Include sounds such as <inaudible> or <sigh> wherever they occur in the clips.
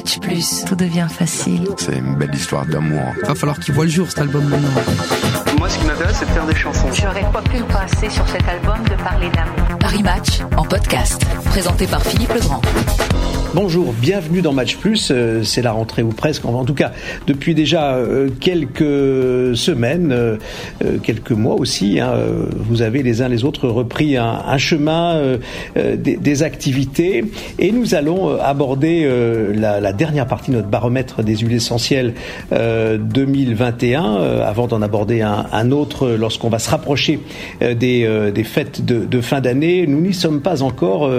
Match Plus, tout devient facile. C'est une belle histoire d'amour. Va falloir qu'il voit le jour cet album maintenant. Moi, ce qui m'intéresse, c'est de faire des chansons. J'aurais pas pu passer sur cet album de parler d'amour. Paris Match en podcast, présenté par Philippe Legrand. Bonjour, bienvenue dans Match Plus. Euh, c'est la rentrée ou presque. En tout cas, depuis déjà euh, quelques semaines, euh, quelques mois aussi, hein, vous avez les uns les autres repris un, chemin, des, activités, et nous allons aborder la, dernière partie de notre baromètre des huiles essentielles 2021, avant d'en aborder un, autre lorsqu'on va se rapprocher des, fêtes de, de fin d'année. Nous n'y sommes pas encore.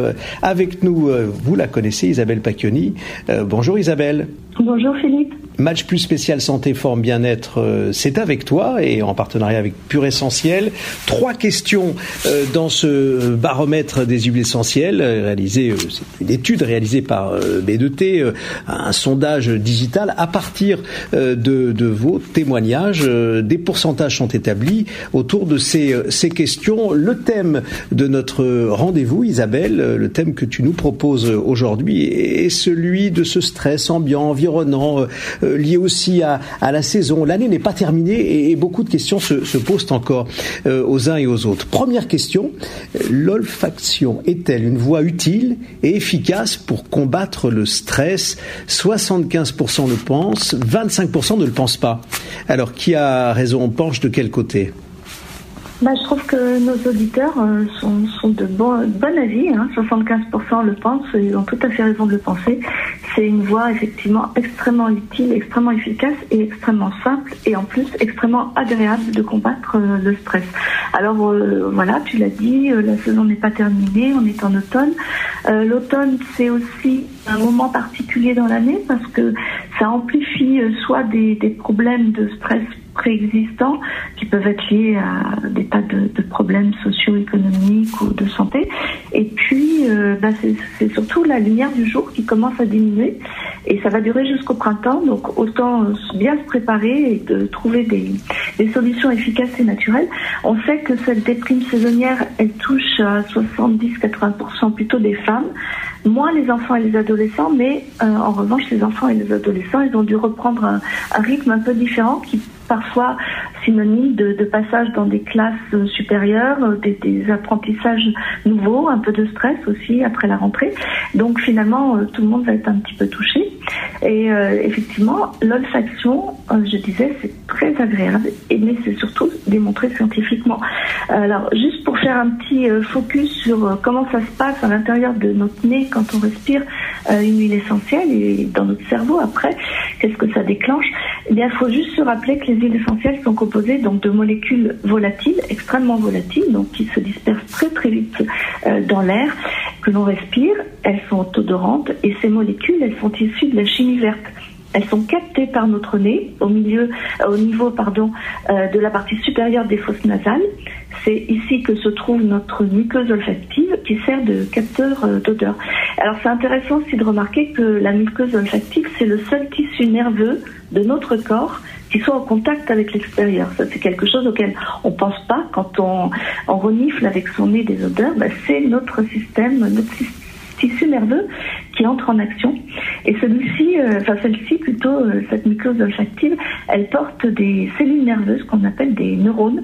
avec nous, vous la connaissez, Isabelle Pacchioni. Euh, bonjour Isabelle. Bonjour Philippe. Match plus spécial santé, forme, bien-être, euh, c'est avec toi et en partenariat avec Pure Essentiel. Trois questions euh, dans ce baromètre des huiles essentielles réalisé, c'est une étude réalisée par B2T, un sondage digital à partir de, vos témoignages. des pourcentages sont établis autour de ces, ces questions. Le thème de notre rendez-vous, Isabelle, le thème que tu nous proposes aujourd'hui est celui de ce stress ambiant, environnant, lié aussi à, la saison. L'année n'est pas terminée et, beaucoup de questions se, posent encore euh, aux uns et aux autres. Première question, l'olfaction est-elle une voie utile et efficace pour combattre le stress? 75% le pensent, 25% ne le pensent pas. Alors qui a raison On penche de quel côté? Bah, je trouve que nos auditeurs euh, sont, de bon, avis. Hein. 75% le pensent, ils ont tout à fait raison de le penser. C'est une voie effectivement extrêmement utile, extrêmement efficace et extrêmement simple et en plus extrêmement agréable de combattre euh, le stress. Alors euh, voilà, tu l'as dit, la saison n'est pas terminée, on est en automne. L'automne, c'est aussi un moment particulier dans l'année parce que ça amplifie soit des problèmes de stress préexistants qui peuvent être liés à des tas de, problèmes socio-économiques ou de santé. Et puis, euh, bah, c'est surtout la lumière du jour qui commence à diminuer et ça va durer jusqu'au printemps. Donc, autant bien se préparer et de trouver des, solutions efficaces et naturelles. On sait que cette déprime saisonnière, elle touche à 70-80% plutôt des femmes moins les enfants et les adolescents, mais euh, en revanche, les enfants et les adolescents, ils ont dû reprendre un, un rythme un peu différent qui parfois synonyme de, passage dans des classes supérieures, euh, des, apprentissages nouveaux, un peu de stress aussi après la rentrée. Donc finalement, euh, tout le monde va être un petit peu touché. Et euh, effectivement, l'olfaction, je disais, c'est très agréable, et, mais c'est surtout démontré scientifiquement. Alors, juste pour faire un petit focus sur comment ça se passe à l'intérieur de notre nez quand on respire une huile essentielle et dans notre cerveau après, qu'est-ce que ça déclenche Eh il faut juste se rappeler que les huiles essentielles sont composées donc de molécules volatiles, extrêmement volatiles, donc qui se dispersent très très vite euh, dans l'air que l'on respire. Elles sont odorantes et ces molécules, elles sont issues de la chimie verte. Elles sont captées par notre nez au milieu, au niveau pardon, euh, de la partie supérieure des fosses nasales. C'est ici que se trouve notre muqueuse olfactive qui sert de capteur euh, d'odeur. Alors c'est intéressant aussi de remarquer que la muqueuse olfactive c'est le seul tissu nerveux de notre corps qui soit en contact avec l'extérieur. Ça, c'est quelque chose auquel on pense pas quand on, on renifle avec son nez des odeurs. Ben, c'est notre système, notre tissu nerveux entre en action. Et celui-ci, euh, enfin celle-ci plutôt, euh, cette muqueuse olfactive, elle porte des cellules nerveuses qu'on appelle des neurones,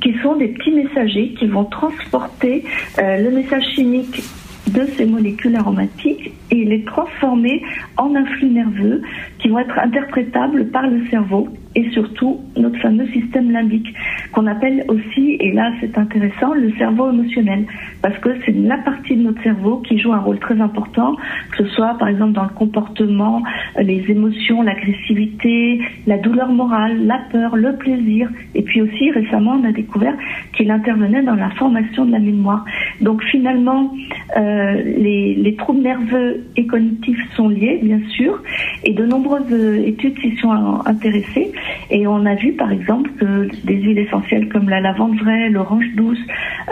qui sont des petits messagers qui vont transporter euh, le message chimique de ces molécules aromatiques et les transformer en un flux nerveux qui vont être interprétables par le cerveau et surtout notre fameux système limbique qu'on appelle aussi, et là c'est intéressant, le cerveau émotionnel. Parce que c'est la partie de notre cerveau qui joue un rôle très important, que ce soit par exemple dans le comportement, les émotions, l'agressivité, la douleur morale, la peur, le plaisir. Et puis aussi récemment on a découvert qu'il intervenait dans la formation de la mémoire. Donc finalement euh, les, les troubles nerveux et cognitifs sont liés bien sûr et de nombreuses études s'y sont intéressées et on a vu par exemple que des huiles essentielles comme la lavande vraie, l'orange douce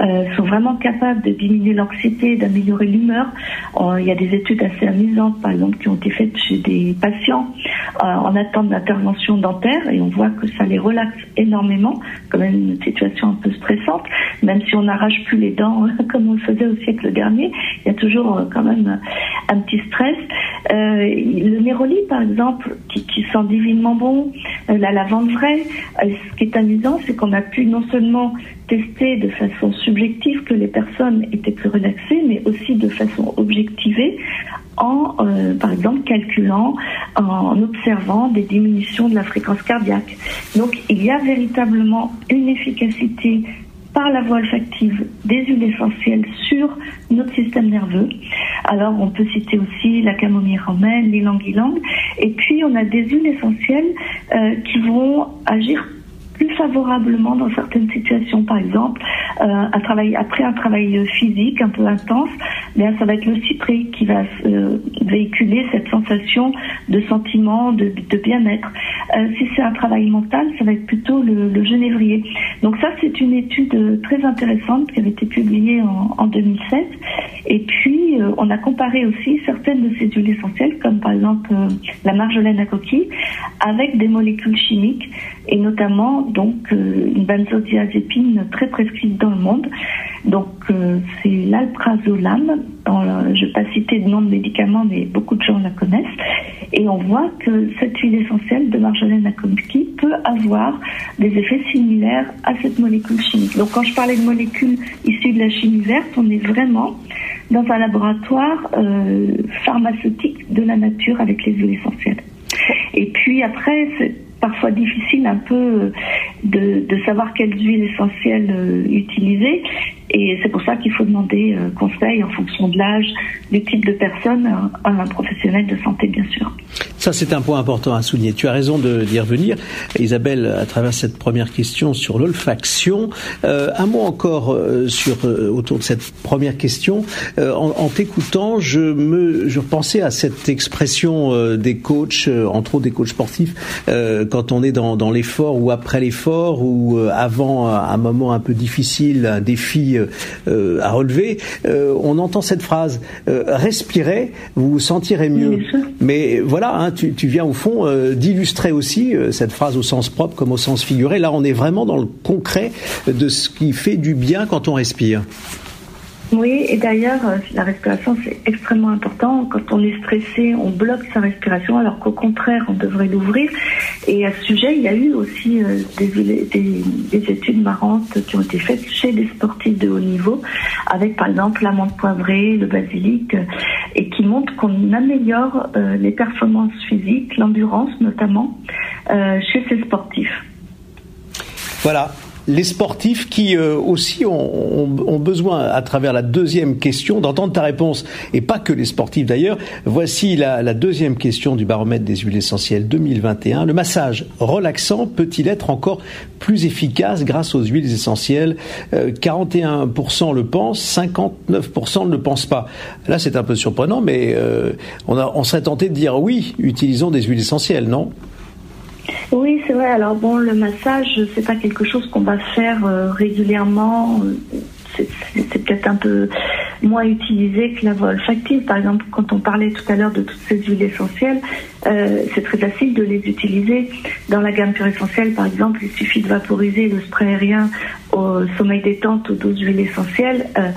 euh, sont vraiment capables de diminuer l'anxiété, d'améliorer l'humeur. Euh, il y a des études assez amusantes par exemple qui ont été faites chez des patients euh, en attente d'intervention dentaire et on voit que ça les relaxe énormément, quand même une situation un peu stressante, même si on n'arrache plus les dents <laughs> comme on le faisait au siècle dernier, il y a toujours quand même un petit stress. le néroli, par exemple, qui, qui sent divinement bon, la lavande vraie. ce qui est amusant, c'est qu'on a pu non seulement tester de façon subjective que les personnes étaient plus relaxées, mais aussi de façon objectivée en, par exemple, calculant, en observant des diminutions de la fréquence cardiaque. Donc, il y a véritablement une efficacité par la voie olfactive des huiles essentielles sur notre système nerveux. Alors on peut citer aussi la camomille romaine, l'ilang-ilang, et puis on a des huiles essentielles euh, qui vont agir plus favorablement dans certaines situations. Par exemple, euh, après un travail physique un peu intense, bien, ça va être le cyprès qui va euh, véhiculer cette sensation de sentiment, de, bien-être. Euh, si c'est un travail mental, ça va être plutôt le, genévrier. Donc ça, c'est une étude très intéressante qui avait été publiée en, en 2007. Et puis, on a comparé aussi certaines de ces huiles essentielles, comme par exemple la marjolaine à coquille, avec des molécules chimiques, et notamment donc une benzodiazépine très prescrite dans le monde. Donc c'est l'alprazolam. Je ne vais pas citer de nom de médicament, mais beaucoup de gens la connaissent. Et on voit que cette huile essentielle de marjolaine coquille peut avoir des effets similaires à cette molécule chimique. Donc quand je parlais de molécules issues de la chimie verte, on est vraiment dans un laboratoire euh, pharmaceutique de la nature avec les huiles essentielles. Et puis après, parfois difficile un peu de, savoir quelles huiles essentielles euh, utiliser. Et c'est pour ça qu'il faut demander euh, conseil en fonction de l'âge, du type de personne, à un professionnel de santé, bien sûr. Ça, c'est un point important à souligner. Tu as raison d'y revenir. Isabelle, à travers cette première question sur l'olfaction, euh, un mot encore euh, sur euh, autour de cette première question. Euh, en, en t'écoutant, je me je pensais à cette expression euh, des coachs, entre autres des coachs sportifs, quand on est dans, dans l'effort ou après l'effort ou avant un moment un peu difficile, un défi à relever, on entend cette phrase respirez, vous vous sentirez mieux. Mais voilà. Hein, tu, tu, viens au fond euh, d'illustrer aussi euh, cette phrase au sens propre comme au sens figuré. Là, on est vraiment dans le concret de ce qui fait du bien quand on respire. Oui, et d'ailleurs, la respiration, c'est extrêmement important. Quand on est stressé, on bloque sa respiration, alors qu'au contraire, on devrait l'ouvrir. Et à ce sujet, il y a eu aussi euh, des, des, des, études marrantes qui ont été faites chez des sportifs de haut niveau, avec par exemple l'amande poivrée, le basilic, et qui montrent qu'on améliore euh, les performances physiques, l'endurance notamment, euh, chez ces sportifs. Voilà, les sportifs qui euh, aussi ont, besoin, à travers la deuxième question, d'entendre ta réponse, et pas que les sportifs d'ailleurs. Voici la, deuxième question du baromètre des huiles essentielles 2021. Le massage relaxant peut-il être encore plus efficace grâce aux huiles essentielles? Euh, 41% le pensent, 59% ne le pensent pas. Là, c'est un peu surprenant, mais euh, on, on serait tenté de dire oui, utilisons des huiles essentielles, non? Vrai. Alors bon, le massage, c'est pas quelque chose qu'on va faire euh, régulièrement. C'est peut-être un peu moins utilisé que la voie. Par exemple, quand on parlait tout à l'heure de toutes ces huiles essentielles, euh, c'est très facile de les utiliser. Dans la gamme pure essentielle, par exemple, il suffit de vaporiser le spray aérien au sommeil détente aux 12 huiles essentielles. Euh,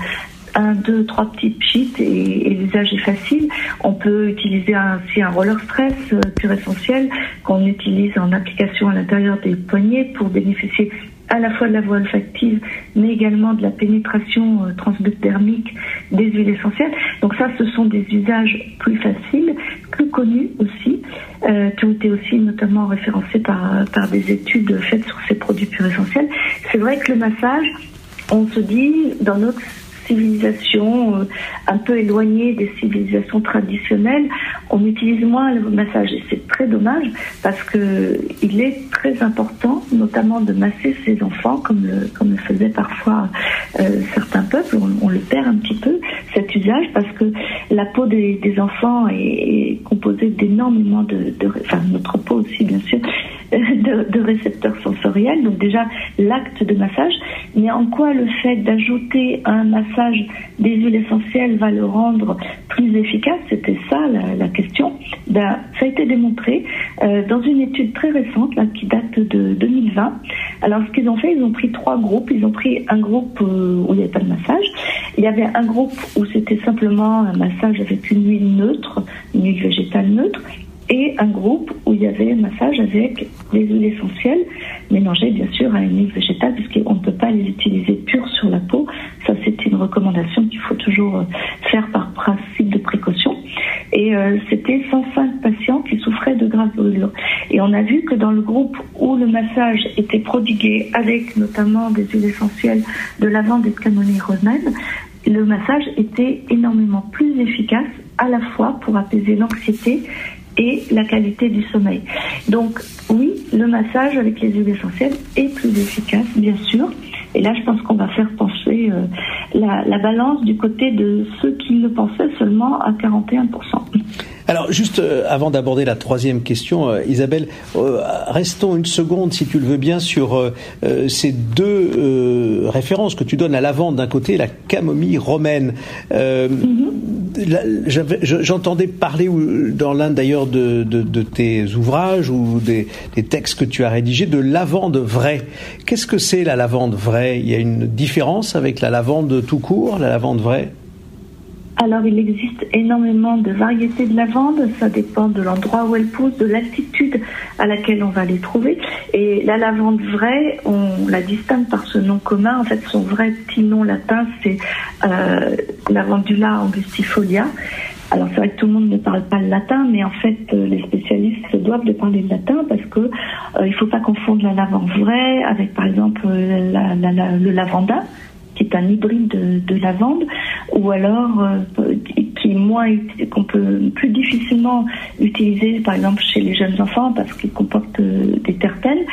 un, deux, trois petits pchits et, l'usage est facile. On peut utiliser aussi un roller stress euh, pur essentiel qu'on utilise en application à l'intérieur des poignets pour bénéficier à la fois de la voie olfactive, mais également de la pénétration euh, des huiles essentielles. Donc ça, ce sont des usages plus faciles, plus connus aussi, euh, qui ont été aussi notamment référencés par, par des études faites sur ces produits purs essentiels. C'est vrai que le massage, on se dit, dans notre civilisation euh, un peu éloignée des civilisations traditionnelles, on utilise moins le massage et c'est très dommage parce que il est très important, notamment de masser ses enfants comme le, comme le faisaient parfois euh, certains peuples. On, le perd un petit peu cet usage parce que la peau des, enfants est, est composée d'énormément de, de, enfin notre peau aussi bien sûr, <laughs> de, récepteurs sensoriels. Donc déjà l'acte de massage, mais en quoi le fait d'ajouter un massage des huiles essentielles va le rendre plus efficace? C'était ça la, question. Ben, ça a été démontré euh, dans une étude très récente là, qui date de 2020. Alors ce qu'ils ont fait, ils ont pris trois groupes. Ils ont pris un groupe euh, où il n'y avait pas de massage. Il y avait un groupe où c'était simplement un massage avec une huile neutre, une huile végétale neutre et un groupe où il y avait un massage avec des huiles essentielles mélangées bien sûr à une huile végétale puisqu'on ne peut pas les utiliser pures sur la peau. Ça c'est une recommandation qu'il faut toujours euh, faire par principe de précaution. Et euh, c'était 105 patients qui souffraient de graves brûlures. Et on a vu que dans le groupe où le massage était prodigué avec notamment des huiles essentielles de lavande et de camomille romaine, le massage était énormément plus efficace à la fois pour apaiser l'anxiété et la qualité du sommeil. Donc oui, le massage avec les huiles essentielles est plus efficace, bien sûr. Et là, je pense qu'on va faire pencher euh, la, la, balance du côté de ceux qui le pensaient seulement à 41%. Alors, juste euh, avant d'aborder la troisième question, euh, Isabelle, euh, restons une seconde, si tu le veux bien, sur ces deux références que tu donnes à lavande d'un côté la camomille romaine. J'entendais parler dans l'un d'ailleurs de, de, tes ouvrages ou des, des, textes que tu as rédigés de lavande vraie. Qu'est-ce que c'est la lavande vraie? Il y a une différence avec la lavande tout court, la lavande vraie? Alors, il existe énormément de variétés de lavande. Ça dépend de l'endroit où elle pousse, de l'altitude à laquelle on va les trouver. Et la lavande vraie, on la distingue par ce nom commun. En fait, son vrai petit nom latin, c'est euh, Lavandula angustifolia. Alors c'est vrai que tout le monde ne parle pas le latin, mais en fait euh, les spécialistes doivent de parler le latin parce que euh, il faut pas confondre la lavande vraie avec par exemple le lavanda, qui est un hybride de, lavande, ou alors euh, qui moins qu'on peut plus difficilement utiliser, par exemple chez les jeunes enfants, parce qu'il comporte euh, des terpènes.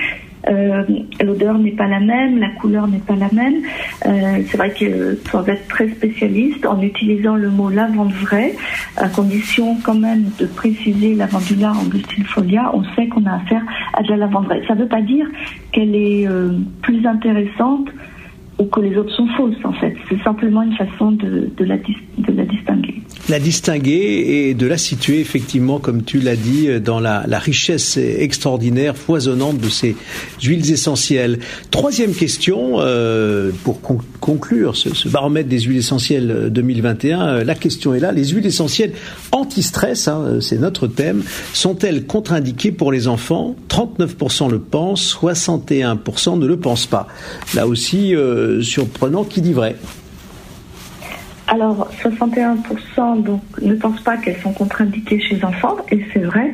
Euh, l'odeur n'est pas la même, la couleur n'est pas la même. c'est vrai que sans être très spécialiste, en utilisant le mot lavande vraie, à condition quand même de préciser lavandula angustifolia, on sait qu'on a affaire à de la lavande vraie. Ça ne veut pas dire qu'elle est plus intéressante ou que les autres sont fausses en fait. C'est simplement une façon de, de, la, de la distinguer. La distinguer et de la situer effectivement, comme tu l'as dit, dans la, richesse extraordinaire, foisonnante de ces huiles essentielles. Troisième question, euh, pour conclure ce, baromètre des huiles essentielles 2021, euh, la question est là, les huiles essentielles anti-stress, hein, c'est notre thème, sont-elles contre-indiquées pour les enfants? 39% le pensent, 61% ne le pensent pas. Là aussi, euh, surprenant. Qui dit vrai? Alors, 61% donc, ne pensent pas qu'elles sont contre-indiquées chez enfants, et c'est vrai.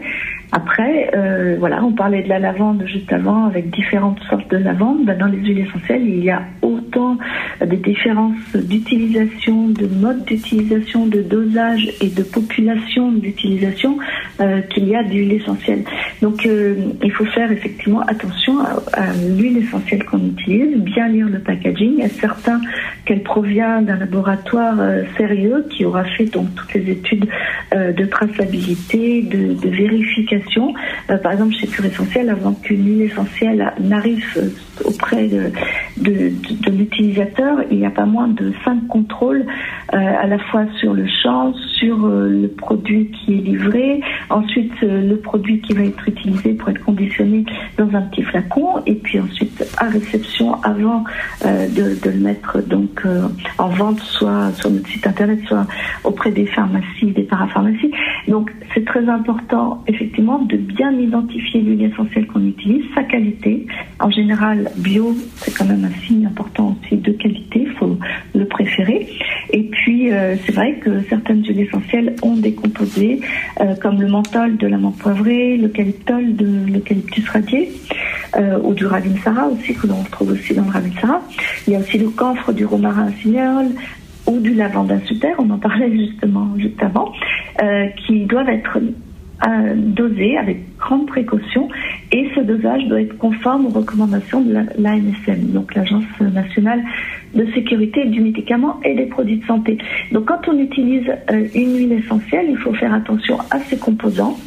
Après, euh, voilà, on parlait de la lavande juste avant, avec différentes sortes de lavande. Ben, dans les huiles essentielles, il y a autant des différences d'utilisation, de mode d'utilisation, de dosage et de population d'utilisation euh, qu'il y a d'huile essentielle. Donc, euh, il faut faire effectivement attention à, l'huile essentielle qu'on utilise, bien lire le packaging, être certain qu'elle provient d'un laboratoire sérieux qui aura fait donc toutes les études de traçabilité, de, vérification. Euh, par exemple, chez Pure Essentiel, avant qu'une huile essentielle n'arrive euh, auprès de, l'utilisateur, il n'y a pas moins de cinq contrôles, euh, à la fois sur le champ, sur le produit qui est livré, ensuite le produit qui va être utilisé pour être conditionné dans un petit flacon, et puis ensuite à réception avant de, de, le mettre donc en vente, soit sur notre site internet, soit auprès des pharmacies, des parapharmacies. Donc c'est très important effectivement de bien identifier l'huile essentielle qu'on utilise, sa qualité. En général, bio, c'est quand même un signe important aussi de qualité, il faut le préférer. Et puis, euh, c'est vrai que certaines huiles essentielles ont des composés euh, comme le menthol de la menthe poivrée, l'eucalyptol de l'eucalyptus radié, euh, ou du ravinsara aussi, que l'on retrouve aussi dans le ravinsara. Il y a aussi le camphre du romarin cinéole, ou du lavande suter, on en parlait justement juste avant, qui doivent être doser avec grande précaution et ce dosage doit être conforme aux recommandations de l'ANSM, donc l'Agence nationale de sécurité du médicament et des produits de santé. Donc quand on utilise euh, une huile essentielle, il faut faire attention à ses composants,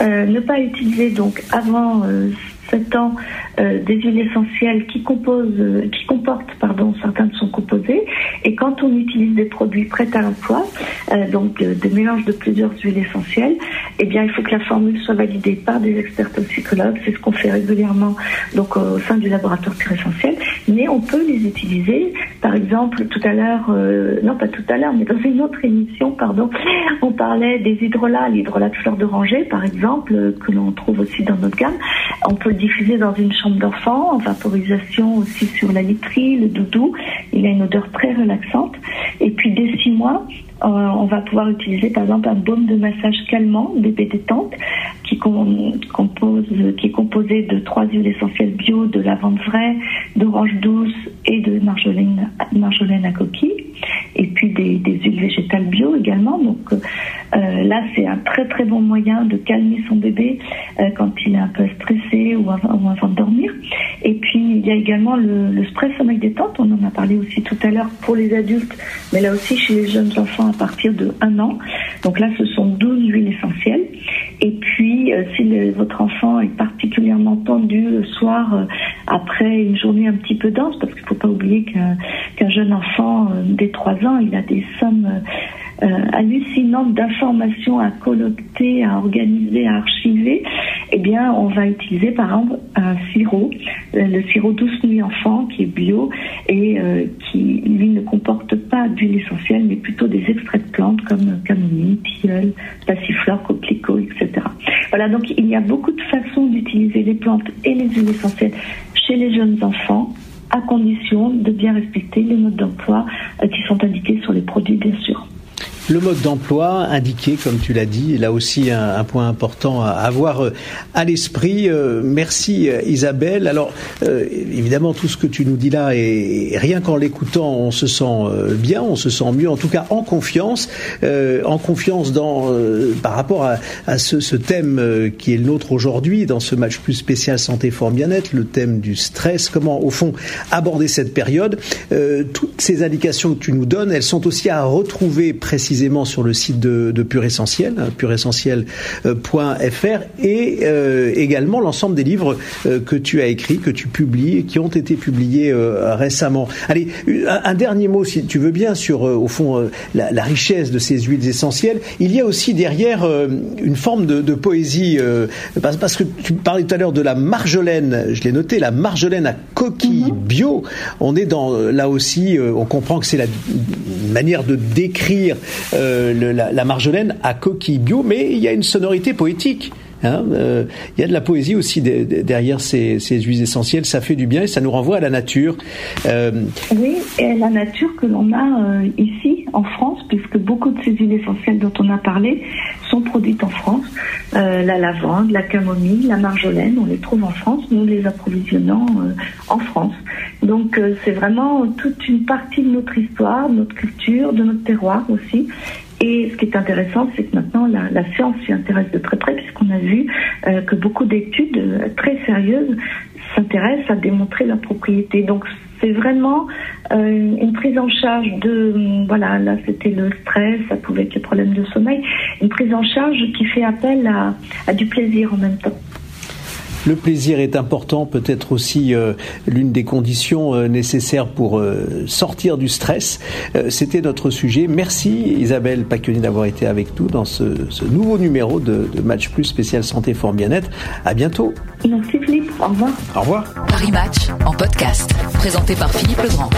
euh, ne pas utiliser donc avant euh, 7 ans euh, des huiles essentielles qui composent, euh, qui comportent pardon, certains de son composés. Et quand on utilise des produits prêts à l'emploi, euh, donc des mélanges de plusieurs huiles essentielles, eh bien il faut que la formule soit validée par des experts toxicologues. C'est ce qu'on fait régulièrement donc au sein du laboratoire Pure Essentiel. Mais on peut les utiliser par exemple, tout à l'heure, non pas tout à l'heure, mais dans une autre émission, pardon, on parlait des hydrolats, l'hydrolat de fleur d'oranger, par exemple, que l'on trouve aussi dans notre gamme. On peut le diffuser dans une chambre d'enfant, en vaporisation aussi sur la literie, le doudou. Il a une odeur très relaxante. Et puis dès six mois, euh, on va pouvoir utiliser par exemple un baume de massage calmant, bébé détente, qui, qui est composé de trois huiles essentielles bio, de lavande vraie, d'orange douce et de marjolaine, marjolaine à coquille, et puis des, huiles végétales bio également. Donc euh, là, c'est un très très bon moyen de calmer son bébé euh, quand il est un peu stressé ou avant, de dormir. Et puis il y a également le, le spray sommeil détente, on en a parlé aussi tout à l'heure pour les adultes, mais là aussi chez les jeunes enfants à partir de 1 an. Donc là, ce sont 12 huiles essentielles. Et puis, euh, si votre enfant est particulièrement tendu le soir euh, après une journée un petit peu dense, parce qu'il ne faut pas oublier qu'un jeune enfant euh, dès 3 ans, il a des sommes hallucinantes d'informations à collecter, à organiser, à archiver, eh bien, on va utiliser par exemple un sirop, le sirop douce nuit enfant qui est bio et qui, lui, ne comporte pas d'huile essentielle, mais plutôt des extraits de plantes comme camomille, tilleul, passiflore, coquelicot, etc. Voilà, donc il y a beaucoup de façons d'utiliser les plantes et les huiles essentielles chez les jeunes enfants, à condition de bien respecter les modes d'emploi euh, qui sont indiqués sur les produits, bien sûr. Le mode d'emploi indiqué, comme tu l'as dit, là aussi un, point important à avoir euh, à l'esprit. Euh, merci euh, Isabelle. Alors évidemment tout ce que tu nous dis là et rien qu'en l'écoutant on se sent bien, on se sent mieux, en tout cas en confiance, en confiance par rapport à, ce, ce, thème qui est le nôtre aujourd'hui dans ce match plus spécial santé forme bien-être, le thème du stress. Comment au fond aborder cette période Toutes ces indications que tu nous donnes, elles sont aussi à retrouver précisément sur le site de, de Pure Essentiel, hein, pureessentiel.fr, et euh, également l'ensemble des livres euh, que tu as écrits, que tu publies, qui ont été publiés euh, récemment. Allez, un, dernier mot, si tu veux bien, sur au fond la, richesse de ces huiles essentielles. Il y a aussi derrière une forme de, poésie, parce, que tu parlais tout à l'heure de la marjolaine, je l'ai noté, la marjolaine à coquille mhm. bio. On est dans là aussi, on comprend que c'est la manière de décrire euh, la, Marjolaine à coquille bio, mais il y a une sonorité poétique. Hein, euh, il y a de la poésie aussi derrière ces, huiles essentielles. Ça fait du bien et ça nous renvoie à la nature. Euh, oui, et la nature que l'on a ici en France, puisque beaucoup de ces huiles essentielles dont on a parlé sont produites en France. la lavande, la camomille, la marjolaine, on les trouve en France. Nous les approvisionnons en France. Donc c'est vraiment toute une partie de notre histoire, de notre culture, de notre terroir aussi. Et ce qui est intéressant, c'est que maintenant la, science s'y intéresse de très près, puisqu'on a vu euh, que beaucoup d'études euh, très sérieuses s'intéressent à démontrer la propriété. Donc c'est vraiment euh, une prise en charge de, voilà, là c'était le stress, ça pouvait être le problème de sommeil, une prise en charge qui fait appel à du plaisir en même temps. Le plaisir est important, peut-être aussi euh, l'une des conditions euh, nécessaires pour euh, sortir du stress. C'était notre sujet. Merci Isabelle Pacquioni d'avoir été avec nous dans ce, nouveau numéro de, de, Match Plus spécial santé forme bien-être. À bientôt. Merci Philippe. Au revoir. Au revoir. Paris Match en podcast, présenté par Philippe Legrand.